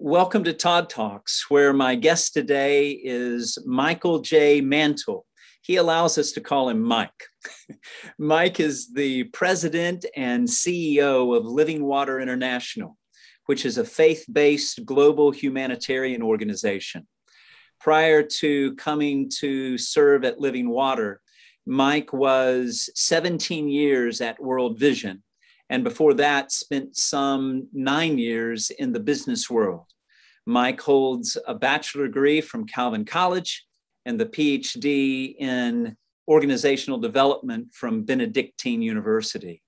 Welcome to Todd Talks, where my guest today is Michael J. Mantel. He allows us to call him Mike. Mike is the president and CEO of Living Water International, which is a faith based global humanitarian organization. Prior to coming to serve at Living Water, Mike was 17 years at World Vision, and before that, spent some nine years in the business world. Mike holds a bachelor degree from Calvin College and the PhD in organizational development from Benedictine University.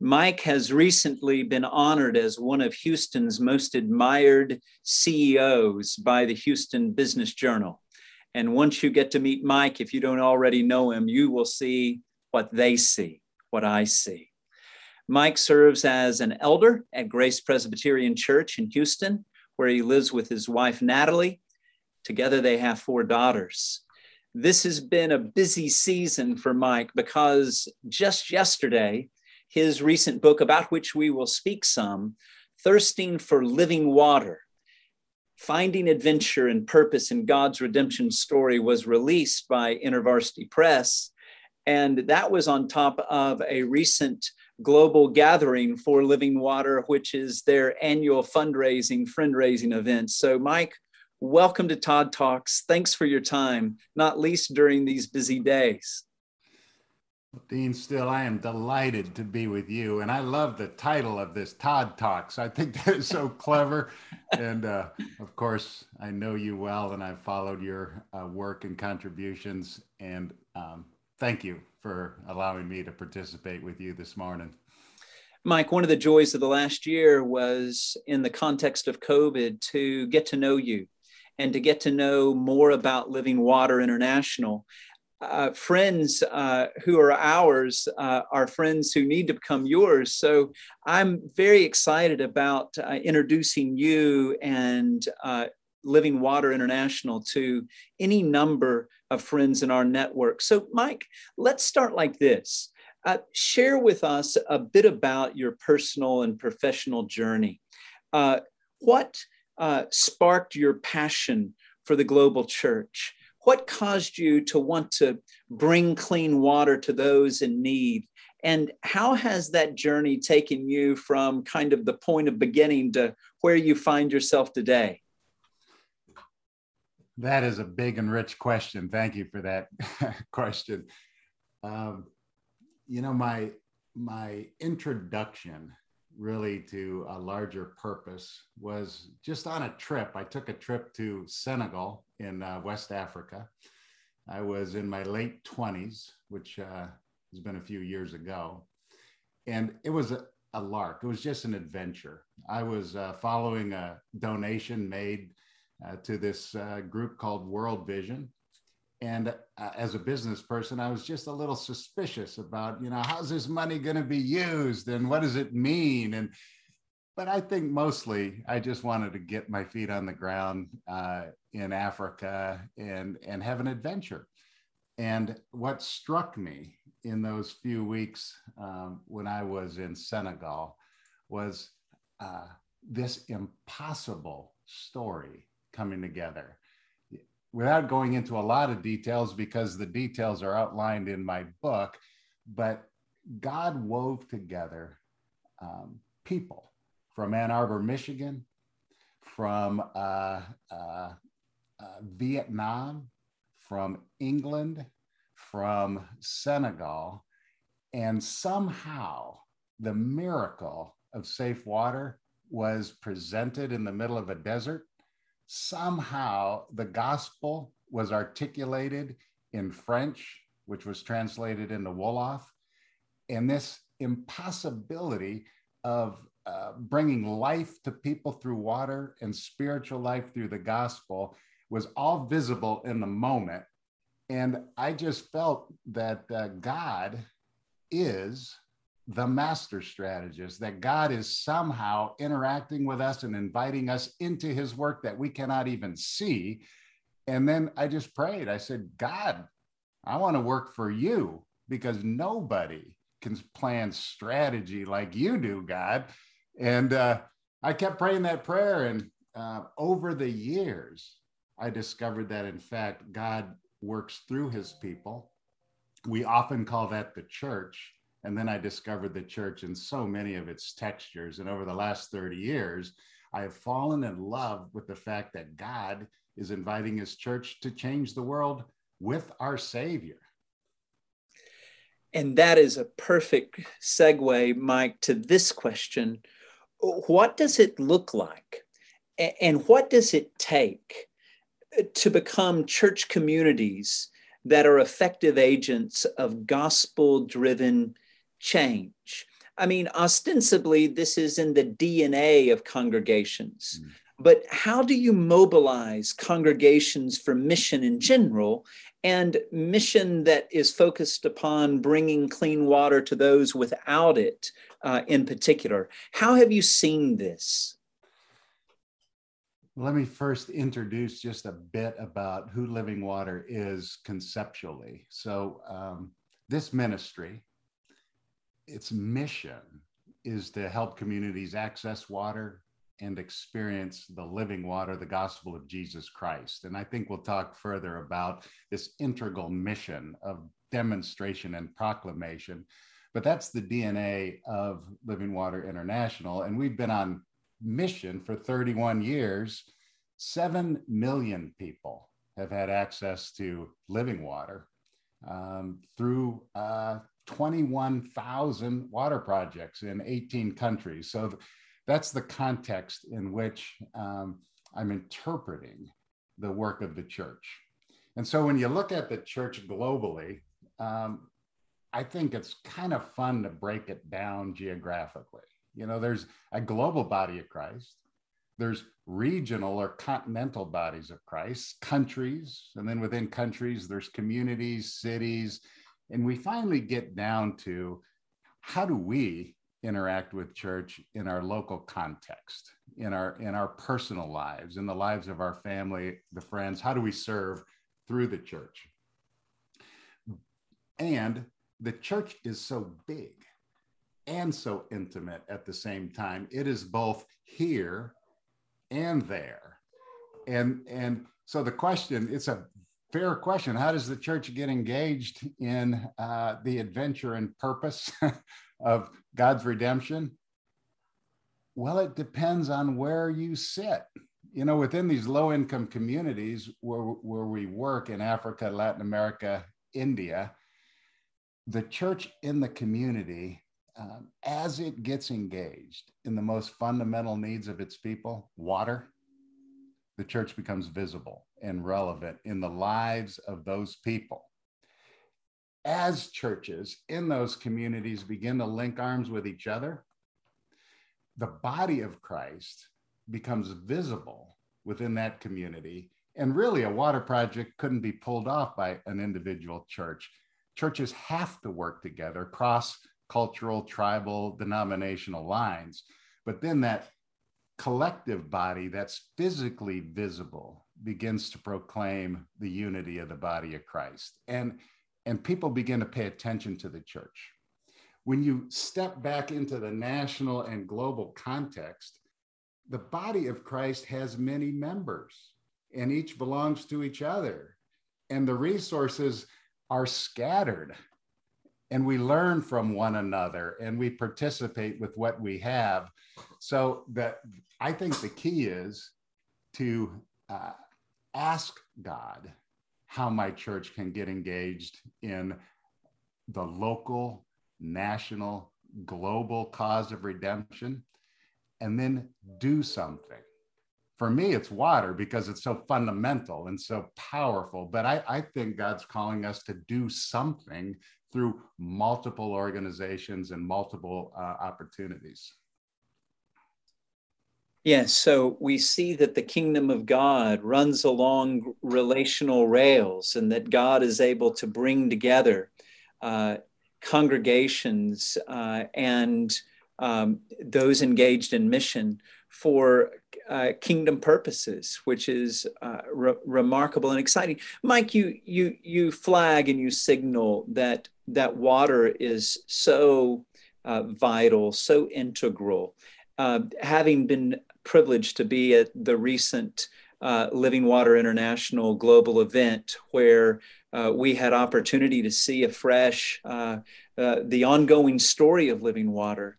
Mike has recently been honored as one of Houston's most admired CEOs by the Houston Business Journal. And once you get to meet Mike, if you don't already know him, you will see what they see, what I see. Mike serves as an elder at Grace Presbyterian Church in Houston where he lives with his wife, Natalie. Together, they have four daughters. This has been a busy season for Mike because just yesterday, his recent book, about which we will speak some, Thirsting for Living Water, Finding Adventure and Purpose in God's Redemption Story, was released by InterVarsity Press. And that was on top of a recent global gathering for Living Water, which is their annual fundraising, friend raising event. So, Mike, welcome to Todd Talks. Thanks for your time, not least during these busy days. Dean Still, I am delighted to be with you. And I love the title of this Todd Talks. I think that is so clever. and uh, of course, I know you well and I've followed your uh, work and contributions. And um, thank you for allowing me to participate with you this morning. Mike, one of the joys of the last year was in the context of COVID to get to know you and to get to know more about Living Water International. Uh, friends uh, who are ours uh, are friends who need to become yours. So I'm very excited about uh, introducing you and uh, Living Water International to any number of friends in our network. So, Mike, let's start like this. Uh, share with us a bit about your personal and professional journey. Uh, what uh, sparked your passion for the global church? What caused you to want to bring clean water to those in need? And how has that journey taken you from kind of the point of beginning to where you find yourself today? That is a big and rich question. Thank you for that question. Um, you know, my my introduction really to a larger purpose was just on a trip. I took a trip to Senegal in uh, West Africa. I was in my late 20s, which uh, has been a few years ago. And it was a, a lark, it was just an adventure. I was uh, following a donation made uh, to this uh, group called World Vision. And uh, as a business person, I was just a little suspicious about, you know, how's this money going to be used and what does it mean? And but I think mostly I just wanted to get my feet on the ground uh, in Africa and and have an adventure. And what struck me in those few weeks um, when I was in Senegal was uh, this impossible story coming together. Without going into a lot of details, because the details are outlined in my book, but God wove together um, people from Ann Arbor, Michigan, from uh, uh, uh, Vietnam, from England, from Senegal, and somehow the miracle of safe water was presented in the middle of a desert somehow the gospel was articulated in French, which was translated into Wolof, and this impossibility of uh, bringing life to people through water and spiritual life through the gospel was all visible in the moment. And I just felt that uh, God is the master strategist, that God is somehow interacting with us and inviting us into his work that we cannot even see. And then I just prayed. I said, God, I want to work for you because nobody can plan strategy like you do, God. And uh, I kept praying that prayer. And uh, over the years, I discovered that in fact, God works through his people. We often call that the church. And then I discovered the church in so many of its textures. And over the last 30 years, I have fallen in love with the fact that God is inviting his church to change the world with our Savior. And that is a perfect segue, Mike, to this question What does it look like? And what does it take to become church communities that are effective agents of gospel driven change? I mean, ostensibly, this is in the DNA of congregations. Mm. But how do you mobilize congregations for mission in general and mission that is focused upon bringing clean water to those without it uh, in particular? How have you seen this? Let me first introduce just a bit about who Living Water is conceptually. So, um, this ministry, its mission is to help communities access water, and experience the living water, the gospel of Jesus Christ. And I think we'll talk further about this integral mission of demonstration and proclamation. But that's the DNA of Living Water International. And we've been on mission for 31 years. Seven million people have had access to living water um, through uh, 21,000 water projects in 18 countries. So that's the context in which um, I'm interpreting the work of the church. And so when you look at the church globally, um, I think it's kind of fun to break it down geographically. You know, there's a global body of Christ, there's regional or continental bodies of Christ, countries, and then within countries, there's communities, cities. And we finally get down to how do we interact with church in our local context in our in our personal lives in the lives of our family the friends? How do we serve through the church? And the church is so big and so intimate at the same time. It is both here and there. And and so the question it's a fair question how does the church get engaged in uh, the adventure and purpose of God's redemption? Well, it depends on where you sit. You know, within these low income communities where, where we work in Africa, Latin America, India, the church in the community, um, as it gets engaged in the most fundamental needs of its people, water, the church becomes visible and relevant in the lives of those people as churches in those communities begin to link arms with each other, the body of Christ becomes visible within that community. And really, a water project couldn't be pulled off by an individual church. Churches have to work together, cross cultural, tribal, denominational lines. But then that collective body that's physically visible begins to proclaim the unity of the body of Christ. And and people begin to pay attention to the church. When you step back into the national and global context, the body of Christ has many members and each belongs to each other. And the resources are scattered. And we learn from one another and we participate with what we have. So that I think the key is to uh, ask God how my church can get engaged in the local, national, global cause of redemption, and then do something. For me, it's water because it's so fundamental and so powerful. But I, I think God's calling us to do something through multiple organizations and multiple uh, opportunities. Yes, so we see that the kingdom of God runs along relational rails and that God is able to bring together uh, congregations uh, and um, those engaged in mission for uh, kingdom purposes, which is uh, re- remarkable and exciting. Mike, you you you flag and you signal that that water is so uh, vital, so integral uh, having been privileged to be at the recent uh, Living Water International global event where uh, we had opportunity to see afresh uh, uh, the ongoing story of living water.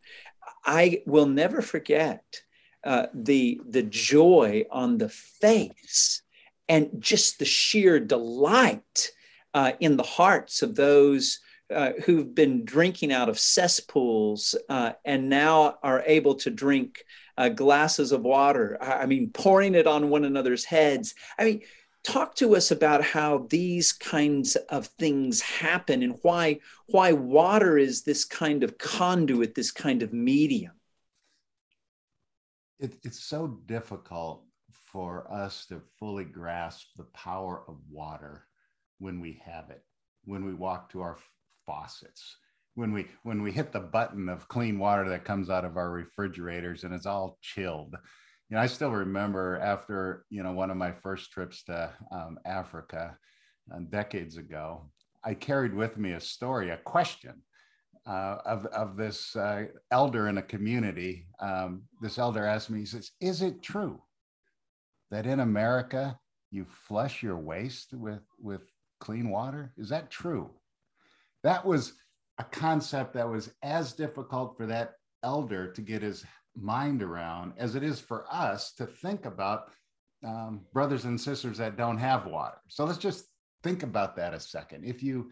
I will never forget uh, the, the joy on the face and just the sheer delight uh, in the hearts of those who've been drinking out of cesspools and now are able to drink uh, glasses of water. I mean, pouring it on one another's heads. I mean, talk to us about how these kinds of things happen and why why water is this kind of conduit, this kind of medium. It, it's so difficult for us to fully grasp the power of water when we have it, when we walk to our faucets, when we when we hit the button of clean water that comes out of our refrigerators and it's all chilled. You know, I still remember after you know one of my first trips to um, Africa uh, decades ago, I carried with me a story, a question uh, of, of this uh, elder in a community. Um, this elder asked me, he says, Is it true that in America you flush your waste with, with clean water? Is that true? That was a concept that was as difficult for that elder to get his mind around as it is for us to think about um, brothers and sisters that don't have water. So let's just think about that a second. If you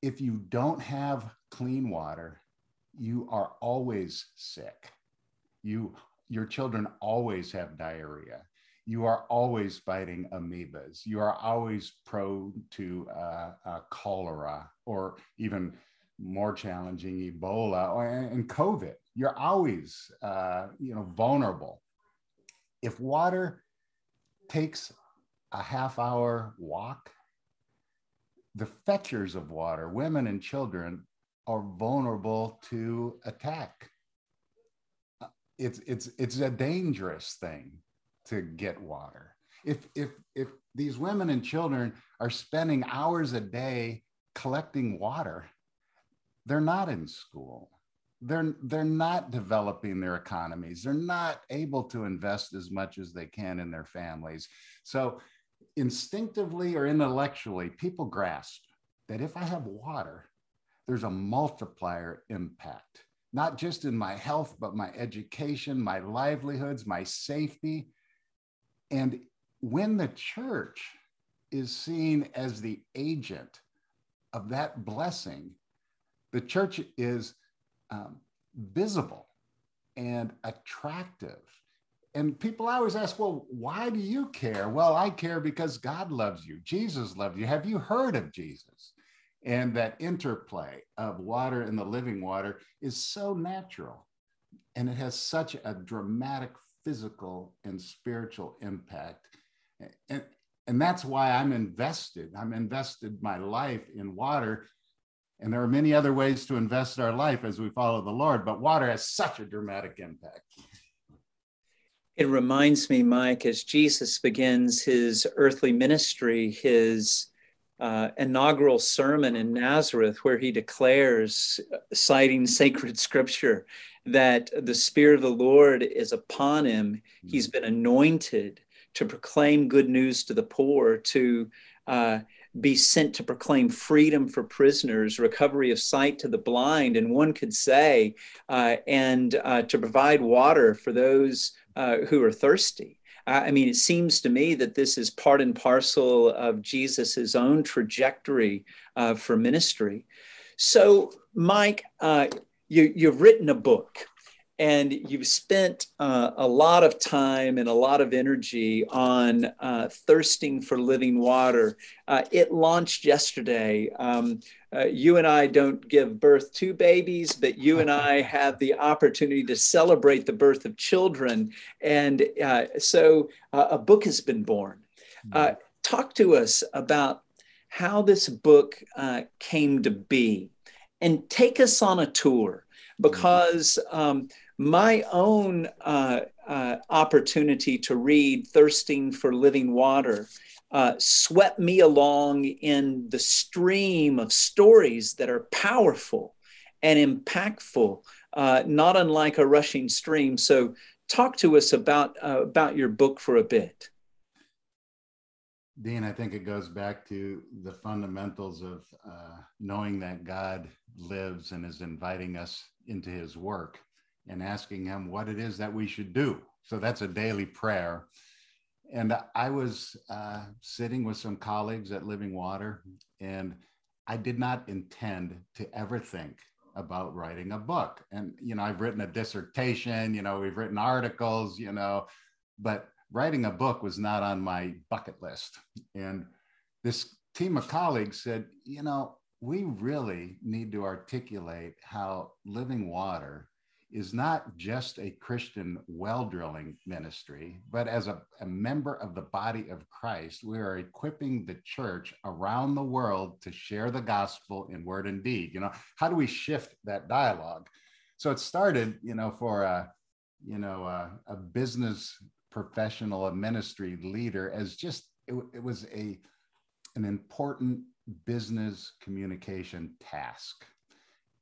if you don't have clean water, you are always sick. You your children always have diarrhea. You are always fighting amoebas. You are always prone to uh, uh, cholera or even more challenging, Ebola or, and COVID. You're always, uh, you know, vulnerable. If water takes a half hour walk the fetchers of water, women and children, are vulnerable to attack. It's, it's, it's a dangerous thing to get water. If, if, if these women and children are spending hours a day collecting water, they're not in school. They're, they're not developing their economies. They're not able to invest as much as they can in their families. So instinctively or intellectually, people grasp that if I have water, there's a multiplier impact, not just in my health, but my education, my livelihoods, my safety. And when the church is seen as the agent of that blessing, the church is um, visible and attractive and people always ask, well, why do you care? Well, I care because God loves you. Jesus loves you. Have you heard of Jesus? And that interplay of water and the living water is so natural. And it has such a dramatic physical and spiritual impact. And, and that's why I'm invested. I'm invested my life in water. And there are many other ways to invest our life as we follow the Lord, but water has such a dramatic impact. It reminds me, Mike, as Jesus begins his earthly ministry, his uh, inaugural sermon in Nazareth, where he declares, citing sacred scripture, that the Spirit of the Lord is upon him. He's been anointed to proclaim good news to the poor, to uh, be sent to proclaim freedom for prisoners, recovery of sight to the blind, and one could say, uh, and uh, to provide water for those uh, who are thirsty. I mean, it seems to me that this is part and parcel of Jesus's own trajectory uh, for ministry. So, Mike, uh, you, you've written a book and you've spent uh, a lot of time and a lot of energy on uh, thirsting for living water. Uh, it launched yesterday. Um, uh, you and I don't give birth to babies, but you and I have the opportunity to celebrate the birth of children. And uh, so uh, a book has been born. Hmm. talk to us about how this book came to be and take us on a tour hmm. because um, my own uh, uh, opportunity to read Thirsting for Living Water uh, swept me along in the stream of stories that are powerful and impactful uh, not unlike a rushing stream. So, talk to us about uh, about your book for a bit. Dean, I think it goes back to the fundamentals of uh, knowing that God lives and is inviting us into his work and asking him what it is that we should do. So that's a daily prayer. And I was uh, sitting with some colleagues at Living Water, and I did not intend to ever think about writing a book. And, you know, I've written a dissertation, you know, we've written articles, you know, but writing a book was not on my bucket list. And this team of colleagues said, you know, we really need to articulate how living water is not just a Christian well drilling ministry, but as a, a, member of the body of Christ, we are equipping the church around the world to share the gospel in word and deed. You know, how do we shift that dialogue? So it started, you know, for a, you know, a, a business professional, a ministry leader, as just it, it was a an important business communication task,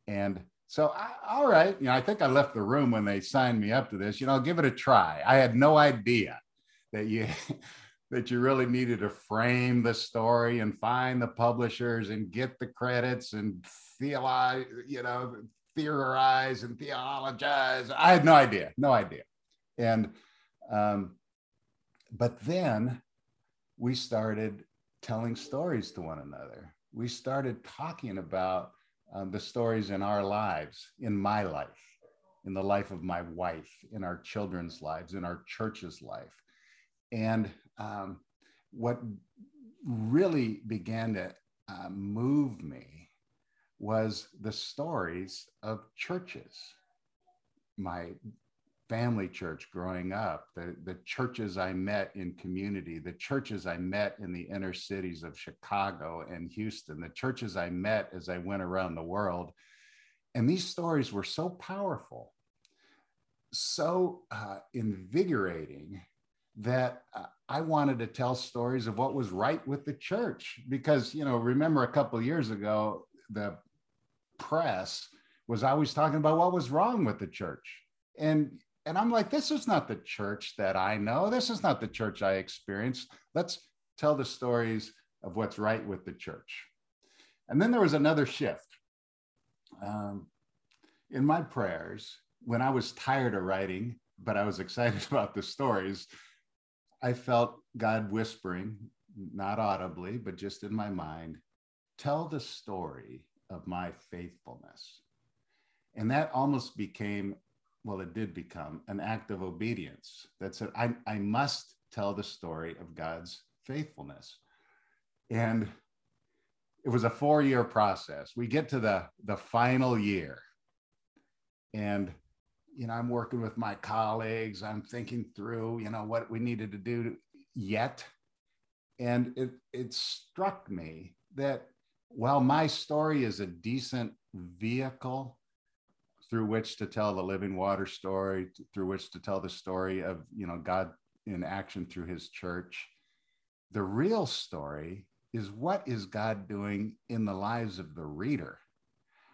and so, I, all right, you know, I think I left the room when they signed me up to this. You know, I'll give it a try. I had no idea that you that you really needed to frame the story and find the publishers and get the credits and theologize, you know, theorize and theologize. I had no idea, no idea. And um, but then we started telling stories to one another. We started talking about um, the stories in our lives, in my life, in the life of my wife, in our children's lives, in our church's life. And um, what really began to uh, move me was the stories of churches. My family church growing up, the, the churches I met in community, the churches I met in the inner cities of Chicago and Houston, the churches I met as I went around the world. And these stories were so powerful, so uh, invigorating that uh, I wanted to tell stories of what was right with the church. Because, you know, remember a couple years ago, the press was always talking about what was wrong with the church. And and I'm like, this is not the church that I know. This is not the church I experienced. Let's tell the stories of what's right with the church. And then there was another shift. Um, in my prayers, when I was tired of writing, but I was excited about the stories, I felt God whispering, not audibly, but just in my mind, tell the story of my faithfulness. And that almost became well, it did become an act of obedience that said, I, I must tell the story of God's faithfulness. And it was a four year process. We get to the, the final year. And, you know, I'm working with my colleagues. I'm thinking through, you know, what we needed to do yet. And it, it struck me that while my story is a decent vehicle through which to tell the living water story, through which to tell the story of you know God in action through His church. The real story is what is God doing in the lives of the reader?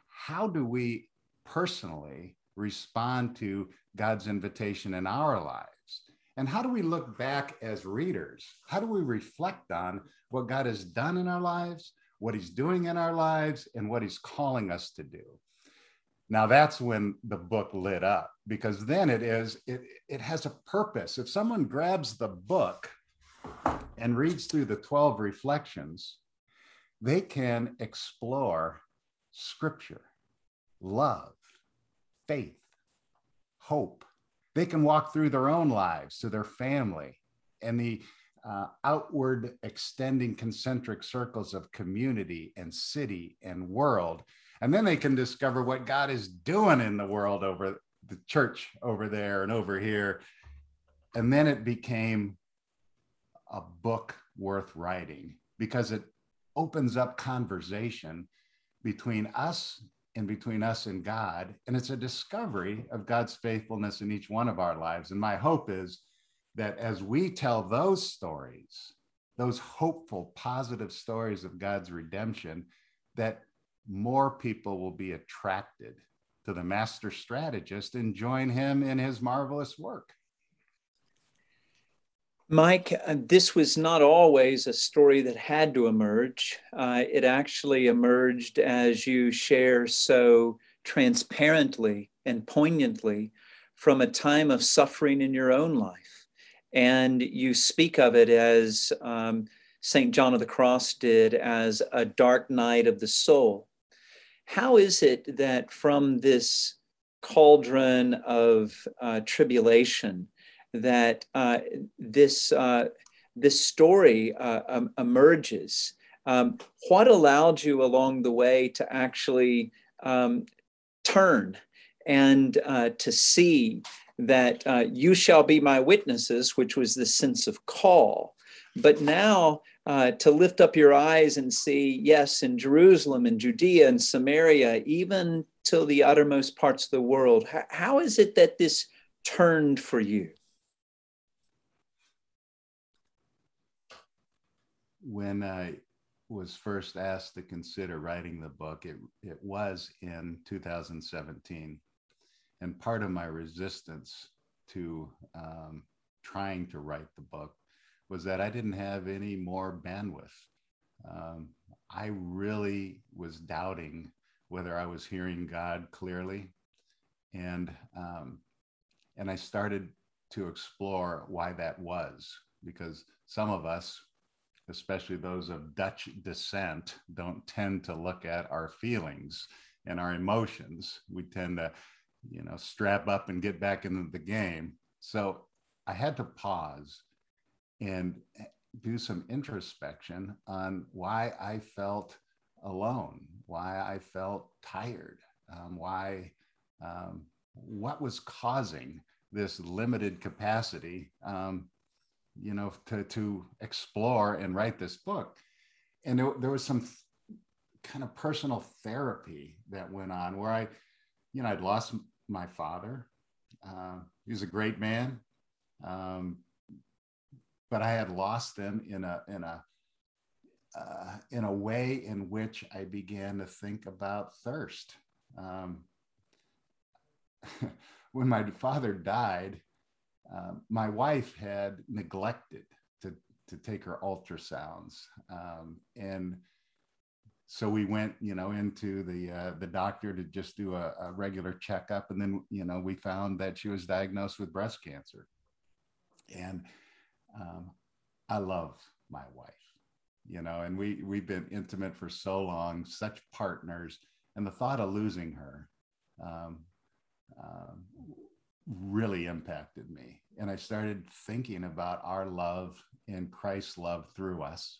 How do we personally respond to God's invitation in our lives? And how do we look back as readers? How do we reflect on what God has done in our lives, what He's doing in our lives, and what He's calling us to do? Now that's when the book lit up because then it is it it has a purpose. If someone grabs the book and reads through the 12 reflections, they can explore scripture, love, faith, hope. They can walk through their own lives to their family and the uh, outward extending concentric circles of community and city and world and then they can discover what God is doing in the world over the church over there and over here. And then it became a book worth writing because it opens up conversation between us and between us and God. And it's a discovery of God's faithfulness in each one of our lives. And my hope is that as we tell those stories, those hopeful, positive stories of God's redemption, that more people will be attracted to the master strategist and join him in his marvelous work. Mike, uh, this was not always a story that had to emerge. Uh, it actually emerged as you share so transparently and poignantly from a time of suffering in your own life. And you speak of it as um, St. John of the Cross did, as a dark night of the soul. How is it that from this cauldron of uh, tribulation, that uh, this uh, this story um, emerges. Um, what allowed you along the way to actually um, turn and uh, to see that you shall be my witnesses, which was the sense of call, but now uh, to lift up your eyes and see, yes, in Jerusalem and Judea and Samaria, even till the uttermost parts of the world. how, how is it that this turned for you? when I was first asked to consider writing the book, it, it was in 2017. And part of my resistance to um, trying to write the book was that I didn't have any more bandwidth. Um, I really was doubting whether I was hearing God clearly. And, um, and I started to explore why that was, because some of us especially those of Dutch descent, don't tend to look at our feelings and our emotions. We tend to, you know, strap up and get back into the game. So I had to pause and do some introspection on why I felt alone, why I felt tired, um, why, um, what was causing this limited capacity um, you know, to, to explore and write this book. And there, there was some th- kind of personal therapy that went on where I, you know, I'd lost my father. Uh, he was a great man. Um, but I had lost them in a, in a, uh, in a way in which I began to think about thirst. Um, when my father died, um, my wife had neglected to, to take her ultrasounds. Um, and so we went, you know, into the, uh, the doctor to just do a, a regular checkup. And then, you know, we found that she was diagnosed with breast cancer. And um, I love my wife, you know, and we, we've been intimate for so long, such partners. And the thought of losing her um, um, really impacted me. And I started thinking about our love and Christ's love through us.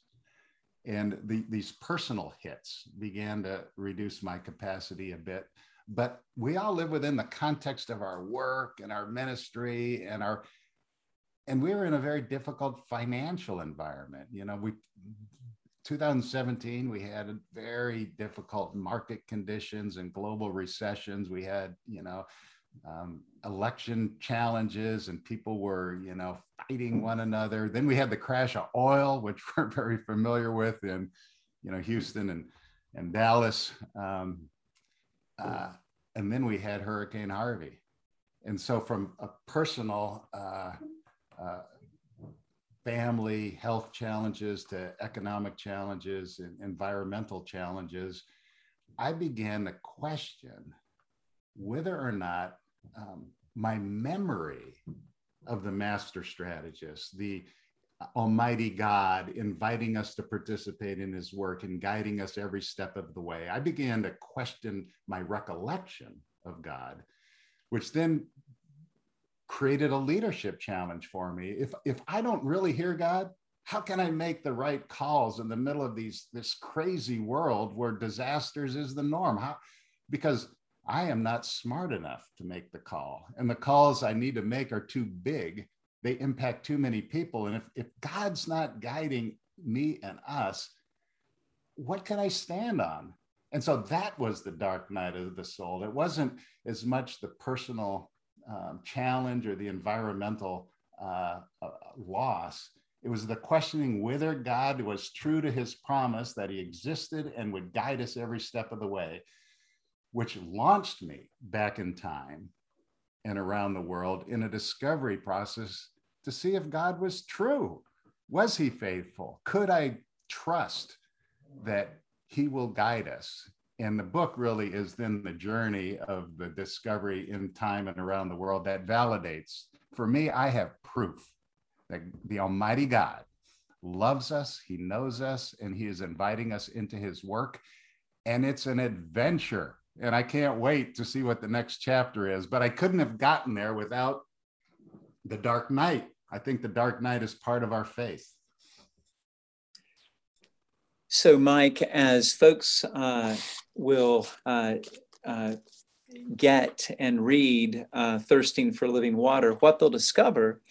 And the, these personal hits began to reduce my capacity a bit. But we all live within the context of our work and our ministry and our, and we were in a very difficult financial environment. You know, we, 2017, we had very difficult market conditions and global recessions. We had, you know, um, election challenges and people were, you know, fighting one another. Then we had the crash of oil, which we're very familiar with in, you know, Houston and, and Dallas. Um, uh, and then we had Hurricane Harvey. And so from a personal uh, uh, family health challenges to economic challenges and environmental challenges, I began to question whether or not um, my memory of the master strategist, the Almighty God inviting us to participate in his work and guiding us every step of the way. I began to question my recollection of God, which then created a leadership challenge for me. If, if I don't really hear God, how can I make the right calls in the middle of these this crazy world where disasters is the norm? How because I am not smart enough to make the call. And the calls I need to make are too big. They impact too many people. And if, if God's not guiding me and us, what can I stand on? And so that was the dark night of the soul. It wasn't as much the personal um, challenge or the environmental uh, uh, loss. It was the questioning whether God was true to his promise that he existed and would guide us every step of the way which launched me back in time and around the world in a discovery process to see if God was true. Was he faithful? Could I trust that he will guide us? And the book really is then the journey of the discovery in time and around the world that validates. For me, I have proof that the Almighty God loves us, He knows us, and He is inviting us into His work. And it's an adventure. And I can't wait to see what the next chapter is. But I couldn't have gotten there without the dark night. I think the dark night is part of our faith. So, Mike, as folks uh, will uh, uh, get and read uh, Thirsting for Living Water, what they'll discover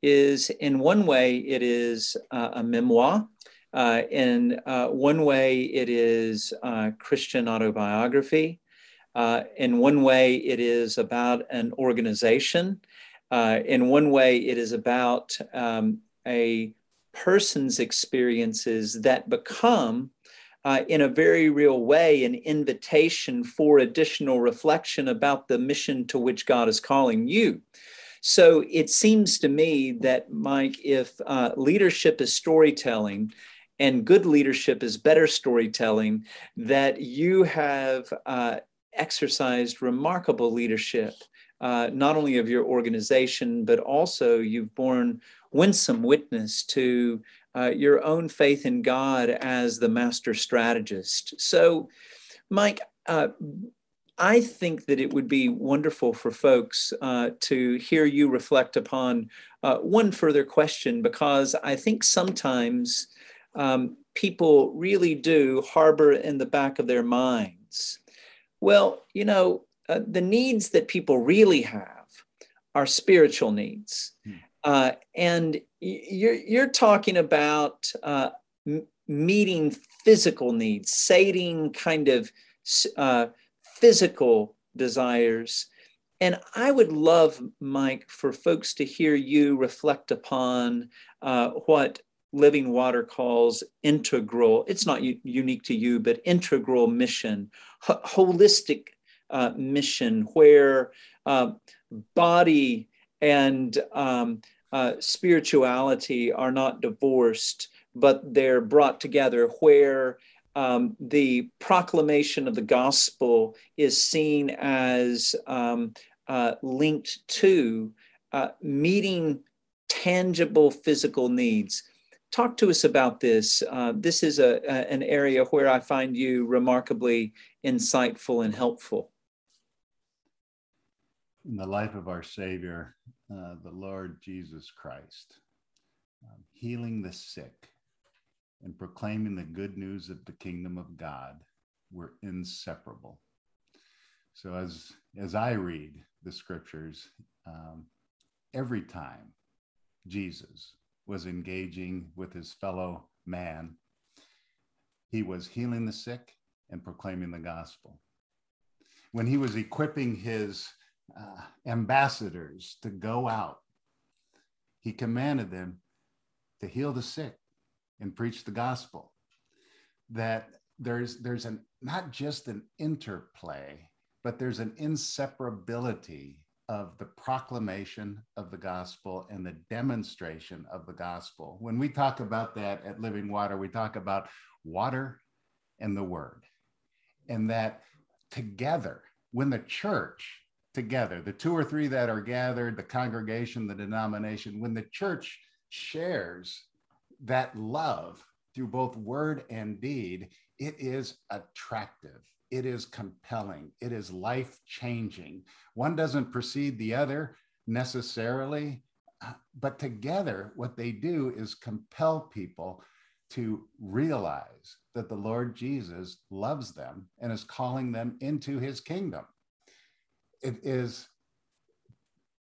is in one way, it is uh, a memoir. Uh, in one way, it is Christian autobiography. in one way, it is about an organization. in one way, it is about um, a person's experiences that become, uh, in a very real way, an invitation for additional reflection about the mission to which God is calling you. So it seems to me that, Mike, if uh, leadership is storytelling, and good leadership is better storytelling, that you have uh, exercised remarkable leadership, uh, not only of your organization, but also you've borne winsome witness to uh, your own faith in God as the master strategist. So, Mike, uh, I think that it would be wonderful for folks uh, to hear you reflect upon uh, one further question because I think sometimes um, people really do harbor in the back of their minds. Well, you know, uh, the needs that people really have are spiritual needs. Hmm. Uh, and you're, you're talking about uh, meeting physical needs, sating kind of uh, physical desires. And I would love, Mike, for folks to hear you reflect upon uh, what Living Water calls integral, it's not u- unique to you, but integral mission, H- holistic uh, mission, where uh, body and um, uh, spirituality are not divorced, but they're brought together, where um, the proclamation of the gospel is seen as um, uh, linked to uh, meeting tangible physical needs. Talk to us about this. Uh, this is a, a, an area where I find you remarkably insightful and helpful in the life of our Savior, uh, the Lord Jesus Christ, um, healing the sick and proclaiming the good news of the kingdom of God were inseparable. So as as I read the scriptures, um, every time Jesus was engaging with his fellow man, he was healing the sick and proclaiming the gospel. When he was equipping his uh, ambassadors to go out. He commanded them to heal the sick and preach the gospel. That there's there's an not just an interplay, but there's an inseparability of the proclamation of the gospel and the demonstration of the gospel. When we talk about that at Living Water, we talk about water and the word. And that together, when the church together, the two or three that are gathered, the congregation, the denomination, when the church shares that love through both word and deed, it is attractive. It is compelling. It is life changing. One doesn't precede the other necessarily, uh, but together, what they do is compel people to realize that the Lord Jesus loves them and is calling them into his kingdom it is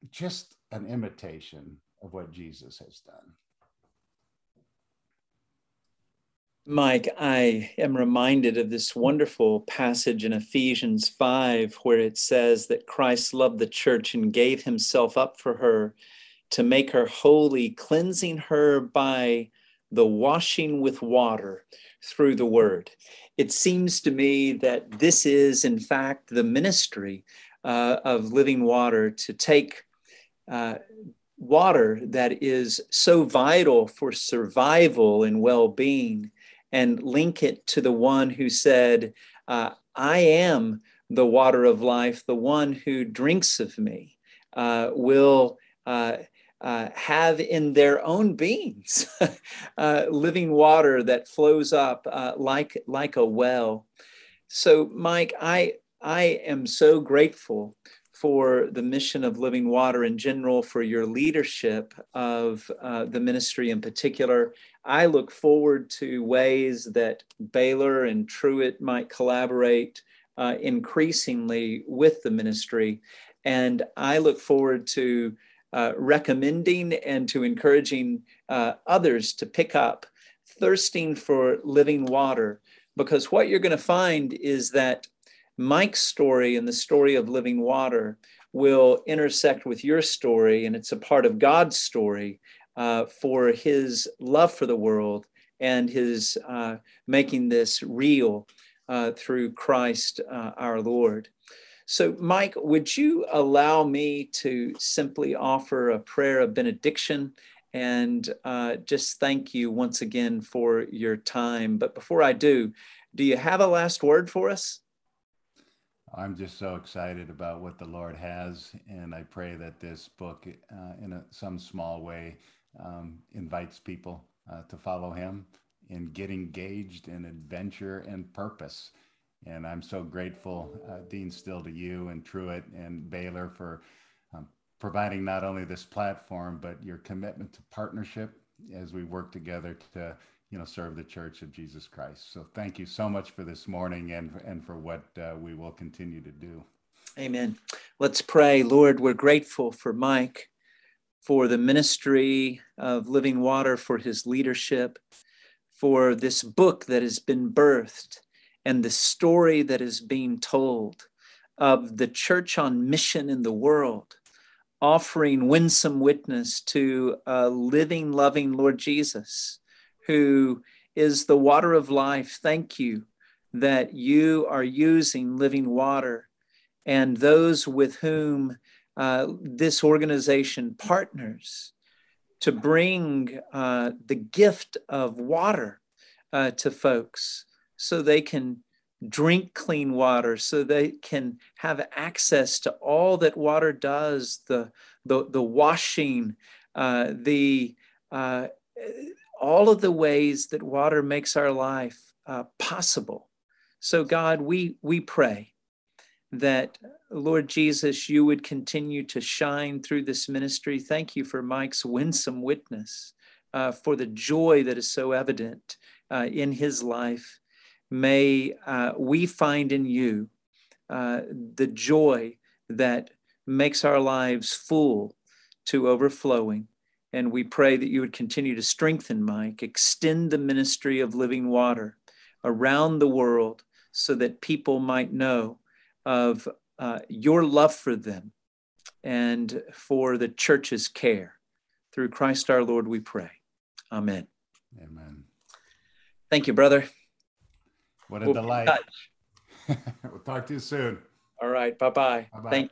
just an imitation of what Jesus has done. Mike, I am reminded of this wonderful passage in Ephesians 5 where it says that Christ loved the church and gave himself up for her to make her holy, cleansing her by the washing with water through the word. It seems to me that this is, in fact, the ministry uh, of living water to take uh, water that is so vital for survival and well being and link it to the one who said, uh, I am the water of life, the one who drinks of me uh, will. Uh, uh, have in their own beings uh, living water that flows up uh, like like a well. So, Mike, I I am so grateful for the mission of Living Water in general, for your leadership of uh, the ministry in particular. I look forward to ways that Baylor and Truett might collaborate uh, increasingly with the ministry. And I look forward to uh, recommending and to encouraging uh, others to pick up thirsting for living water. Because what you're going to find is that Mike's story and the story of living water will intersect with your story, and it's a part of God's story uh, for his love for the world and his uh, making this real uh, through Christ uh, our Lord. So, Mike, would you allow me to simply offer a prayer of benediction and uh, just thank you once again for your time? But before I do, do you have a last word for us? I'm just so excited about what the Lord has, and I pray that this book, uh, in a, some small way, um, invites people uh, to follow Him and get engaged in adventure and purpose. And I'm so grateful, uh, Dean Still, to you and Truett and Baylor for um, providing not only this platform, but your commitment to partnership as we work together to, you know, serve the Church of Jesus Christ. So thank you so much for this morning and, and for what uh, we will continue to do. Amen. Let's pray. Lord, we're grateful for Mike, for the ministry of Living Water, for his leadership, for this book that has been birthed and the story that is being told of the church on mission in the world, offering winsome witness to a living, loving Lord Jesus, who is the water of life. Thank you that you are using living water and those with whom uh, this organization partners to bring uh, the gift of water uh, to folks so they can drink clean water, so they can have access to all that water does the, the, the washing, uh, the, uh, all of the ways that water makes our life uh, possible. So, God, we, we pray that, Lord Jesus, you would continue to shine through this ministry. Thank you for Mike's winsome witness, uh, for the joy that is so evident uh, in his life may uh, we find in you uh, the joy that makes our lives full to overflowing. And we pray that you would continue to strengthen Mike, extend the ministry of living water around the world so that people might know of uh, your love for them and for the church's care. Through Christ our Lord, we pray. Amen. Amen. Thank you, brother. What a we'll delight. we'll talk to you soon. All right. Bye-bye. Bye-bye. Thank